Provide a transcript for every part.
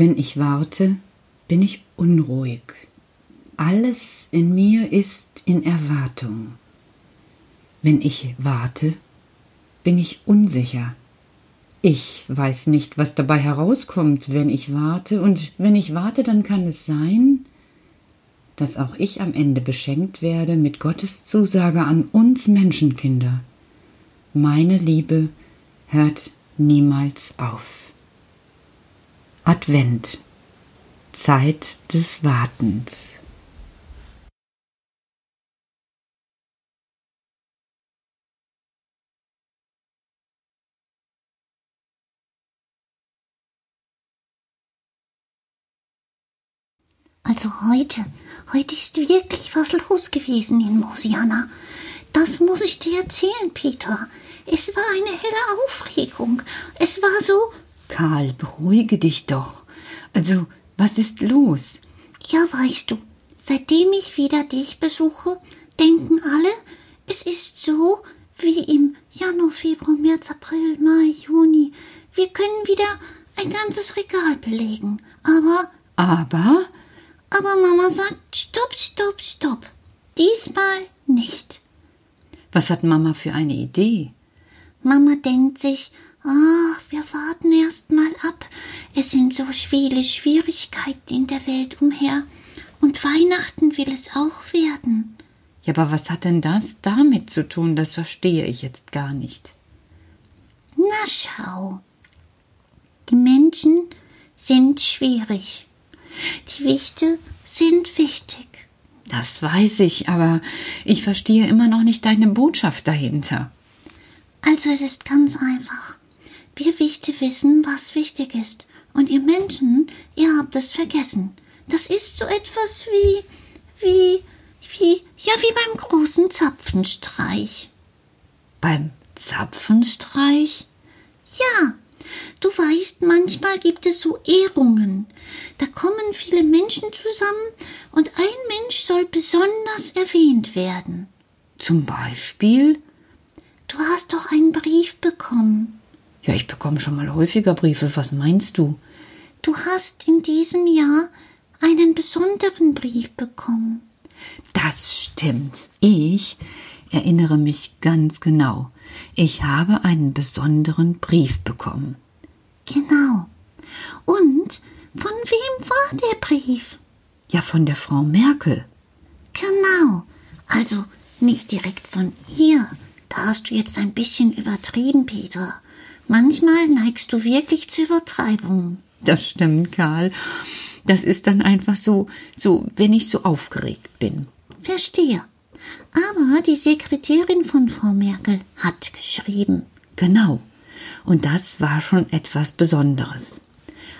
Wenn ich warte, bin ich unruhig. Alles in mir ist in Erwartung. Wenn ich warte, bin ich unsicher. Ich weiß nicht, was dabei herauskommt, wenn ich warte, und wenn ich warte, dann kann es sein, dass auch ich am Ende beschenkt werde mit Gottes Zusage an uns Menschenkinder. Meine Liebe hört niemals auf. Advent Zeit des Wartens Also heute, heute ist wirklich was los gewesen in Mosiana. Das muss ich dir erzählen, Peter. Es war eine helle Aufregung. Es war so. Karl, beruhige dich doch. Also, was ist los? Ja, weißt du, seitdem ich wieder dich besuche, denken alle, es ist so wie im Januar, Februar, März, April, Mai, Juni. Wir können wieder ein ganzes Regal belegen. Aber. Aber? Aber Mama sagt, stopp, stopp, stopp. Diesmal nicht. Was hat Mama für eine Idee? Mama denkt sich, ach, wir warten erst mal ab. Es sind so viele Schwierigkeiten in der Welt umher. Und Weihnachten will es auch werden. Ja, aber was hat denn das damit zu tun? Das verstehe ich jetzt gar nicht. Na schau. Die Menschen sind schwierig. Die Wichte sind wichtig. Das weiß ich, aber ich verstehe immer noch nicht deine Botschaft dahinter. Also es ist ganz einfach. Wir Wichte wissen, was wichtig ist. Und ihr Menschen, ihr habt es vergessen. Das ist so etwas wie, wie, wie, ja, wie beim großen Zapfenstreich. Beim Zapfenstreich? Ja, Du weißt, manchmal gibt es so Ehrungen. Da kommen viele Menschen zusammen und ein Mensch soll besonders erwähnt werden. Zum Beispiel? Du hast doch einen Brief bekommen. Ja, ich bekomme schon mal häufiger Briefe. Was meinst du? Du hast in diesem Jahr einen besonderen Brief bekommen. Das stimmt. Ich erinnere mich ganz genau. Ich habe einen besonderen Brief bekommen. Genau. Und von wem war der Brief? Ja, von der Frau Merkel. Genau. Also nicht direkt von ihr. Da hast du jetzt ein bisschen übertrieben, Peter. Manchmal neigst du wirklich zu Übertreibungen. Das stimmt, Karl. Das ist dann einfach so, so, wenn ich so aufgeregt bin. Verstehe. Aber die Sekretärin von Frau Merkel hat geschrieben. Genau. Und das war schon etwas Besonderes.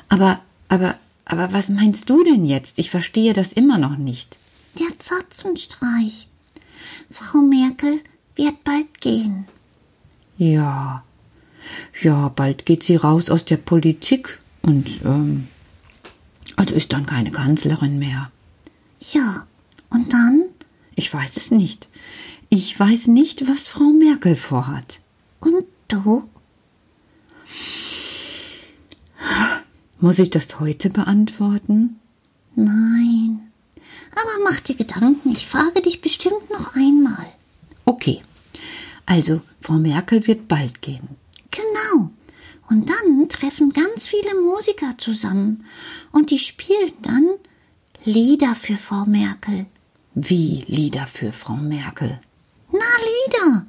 Aber, aber, aber was meinst du denn jetzt? Ich verstehe das immer noch nicht. Der Zapfenstreich. Frau Merkel wird bald gehen. Ja. Ja, bald geht sie raus aus der Politik und ähm, also ist dann keine Kanzlerin mehr. Ja, und dann? Ich weiß es nicht. Ich weiß nicht, was Frau Merkel vorhat. Und du? Muss ich das heute beantworten? Nein. Aber mach dir Gedanken, ich frage dich bestimmt noch einmal. Okay. Also, Frau Merkel wird bald gehen. Und dann treffen ganz viele Musiker zusammen und die spielen dann Lieder für Frau Merkel. Wie Lieder für Frau Merkel? Na, Lieder.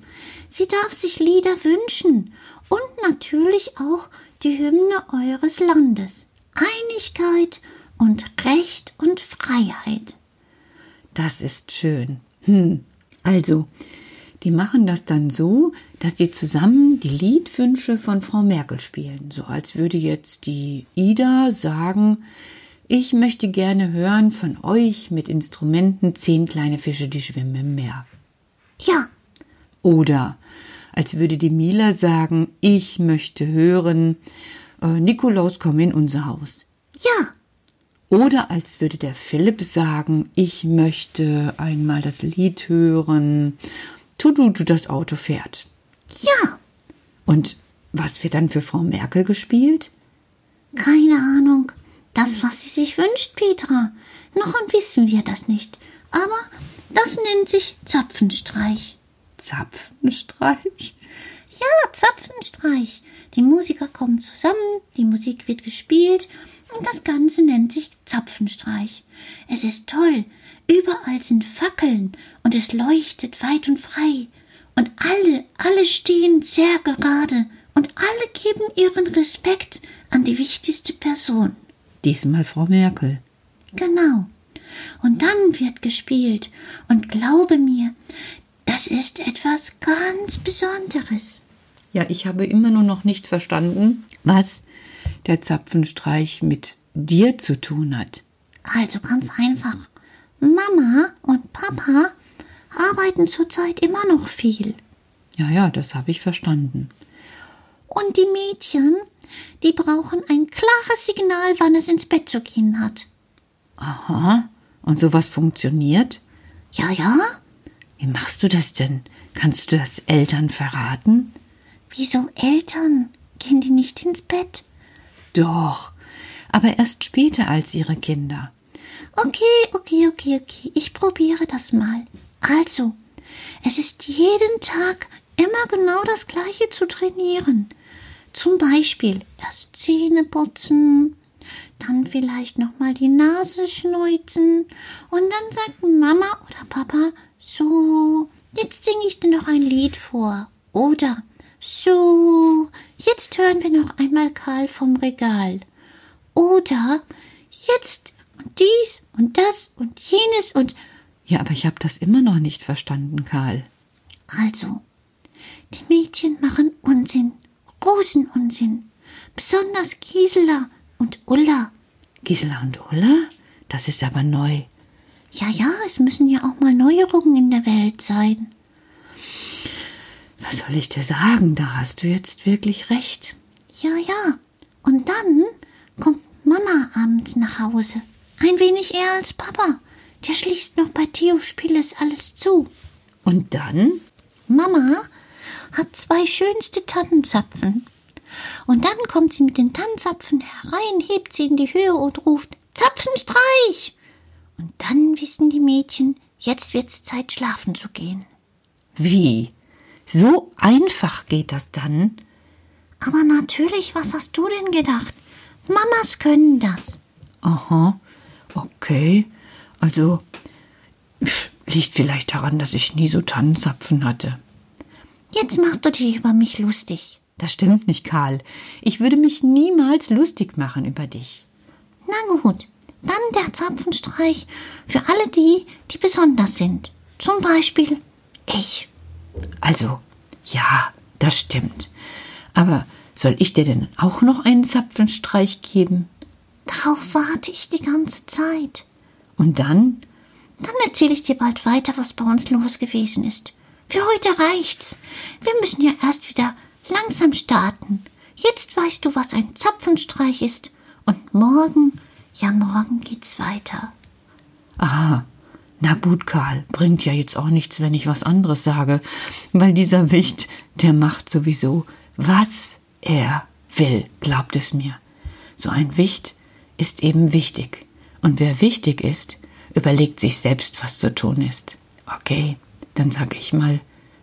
Sie darf sich Lieder wünschen und natürlich auch die Hymne eures Landes. Einigkeit und Recht und Freiheit. Das ist schön. Hm. Also, die machen das dann so, dass die zusammen die Liedwünsche von Frau Merkel spielen. So als würde jetzt die Ida sagen, ich möchte gerne hören von euch mit Instrumenten zehn kleine Fische, die schwimmen im Meer. Ja. Oder als würde die Mila sagen, ich möchte hören, äh, Nikolaus, komm in unser Haus. Ja. Oder als würde der Philipp sagen, ich möchte einmal das Lied hören, tu du, du das Auto fährt. Ja. Und was wird dann für Frau Merkel gespielt? Keine Ahnung. Das das, was sie sich wünscht, Petra. Noch wissen wir das nicht. Aber das nennt sich Zapfenstreich. Zapfenstreich? Ja, Zapfenstreich. Die Musiker kommen zusammen, die Musik wird gespielt und das Ganze nennt sich Zapfenstreich. Es ist toll. Überall sind Fackeln und es leuchtet weit und frei. Und alle, alle stehen sehr gerade und alle geben ihren Respekt an die wichtigste Person. Diesmal Frau Merkel. Genau. Und dann wird gespielt. Und glaube mir, das ist etwas ganz Besonderes. Ja, ich habe immer nur noch nicht verstanden, was der Zapfenstreich mit dir zu tun hat. Also ganz einfach. Mama und Papa arbeiten zurzeit immer noch viel. Ja, ja, das habe ich verstanden. Und die Mädchen, die brauchen ein klares Signal, wann es ins Bett zu gehen hat. Aha. Und sowas funktioniert? Ja, ja. Wie machst du das denn? Kannst du das Eltern verraten? Wieso Eltern? Gehen die nicht ins Bett? Doch, aber erst später als ihre Kinder. Okay, okay, okay, okay. Ich probiere das mal. Also, es ist jeden Tag immer genau das Gleiche zu trainieren. Zum Beispiel erst Zähne putzen, dann vielleicht nochmal die Nase schneuzen und dann sagt Mama oder Papa, so, jetzt singe ich dir noch ein Lied vor. Oder, so, jetzt hören wir noch einmal Karl vom Regal. Oder, jetzt dies und das und jenes und. Ja, aber ich habe das immer noch nicht verstanden, Karl. Also, die Mädchen machen Unsinn, großen Unsinn. Besonders Gisela und Ulla. Gisela und Ulla? Das ist aber neu. Ja, ja, es müssen ja auch mal Neuerungen in der Welt sein. Was soll ich dir sagen? Da hast du jetzt wirklich recht. Ja, ja. Und dann kommt Mama abends nach Hause. Ein wenig eher als Papa. Der schließt noch bei Theo Spieles alles zu. Und dann? Mama hat zwei schönste Tannenzapfen. Und dann kommt sie mit den Tannenzapfen herein, hebt sie in die Höhe und ruft Zapfenstreich. Und dann wissen die Mädchen, jetzt wird's Zeit, schlafen zu gehen. Wie? So einfach geht das dann? Aber natürlich, was hast du denn gedacht? Mamas können das. Aha, okay. Also liegt vielleicht daran, dass ich nie so Tannenzapfen hatte. Jetzt machst du dich über mich lustig. Das stimmt nicht, Karl. Ich würde mich niemals lustig machen über dich. Na gut, dann der Zapfenstreich für alle die, die besonders sind. Zum Beispiel ich. Also, ja, das stimmt. Aber soll ich dir denn auch noch einen Zapfenstreich geben? Darauf warte ich die ganze Zeit. Und dann? Dann erzähle ich dir bald weiter, was bei uns los gewesen ist. Für heute reicht's. Wir müssen ja erst wieder langsam starten. Jetzt weißt du, was ein Zapfenstreich ist. Und morgen, ja, morgen geht's weiter. Aha. Na gut, Karl, bringt ja jetzt auch nichts, wenn ich was anderes sage, weil dieser Wicht, der macht sowieso, was er will, glaubt es mir. So ein Wicht ist eben wichtig. Und wer wichtig ist, überlegt sich selbst, was zu tun ist. Okay, dann sage ich mal,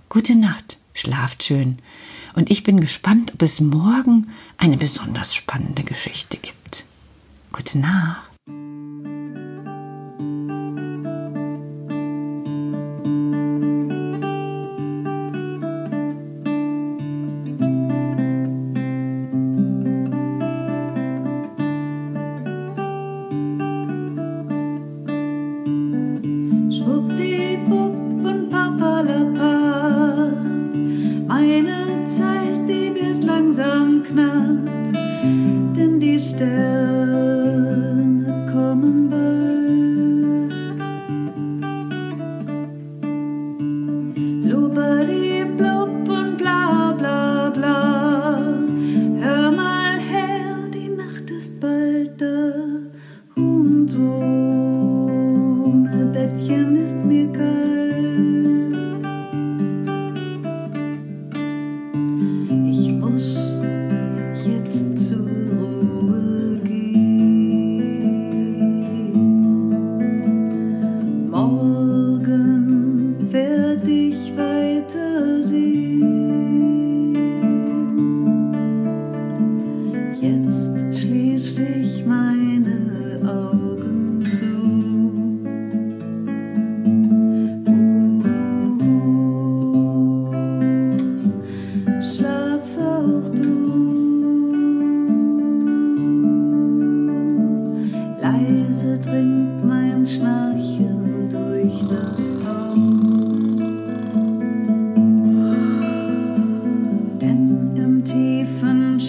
gute Nacht, schlaft schön. Und ich bin gespannt, ob es morgen eine besonders spannende Geschichte gibt. Gute Nacht.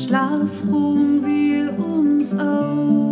Schlaf ruhen wir uns aus.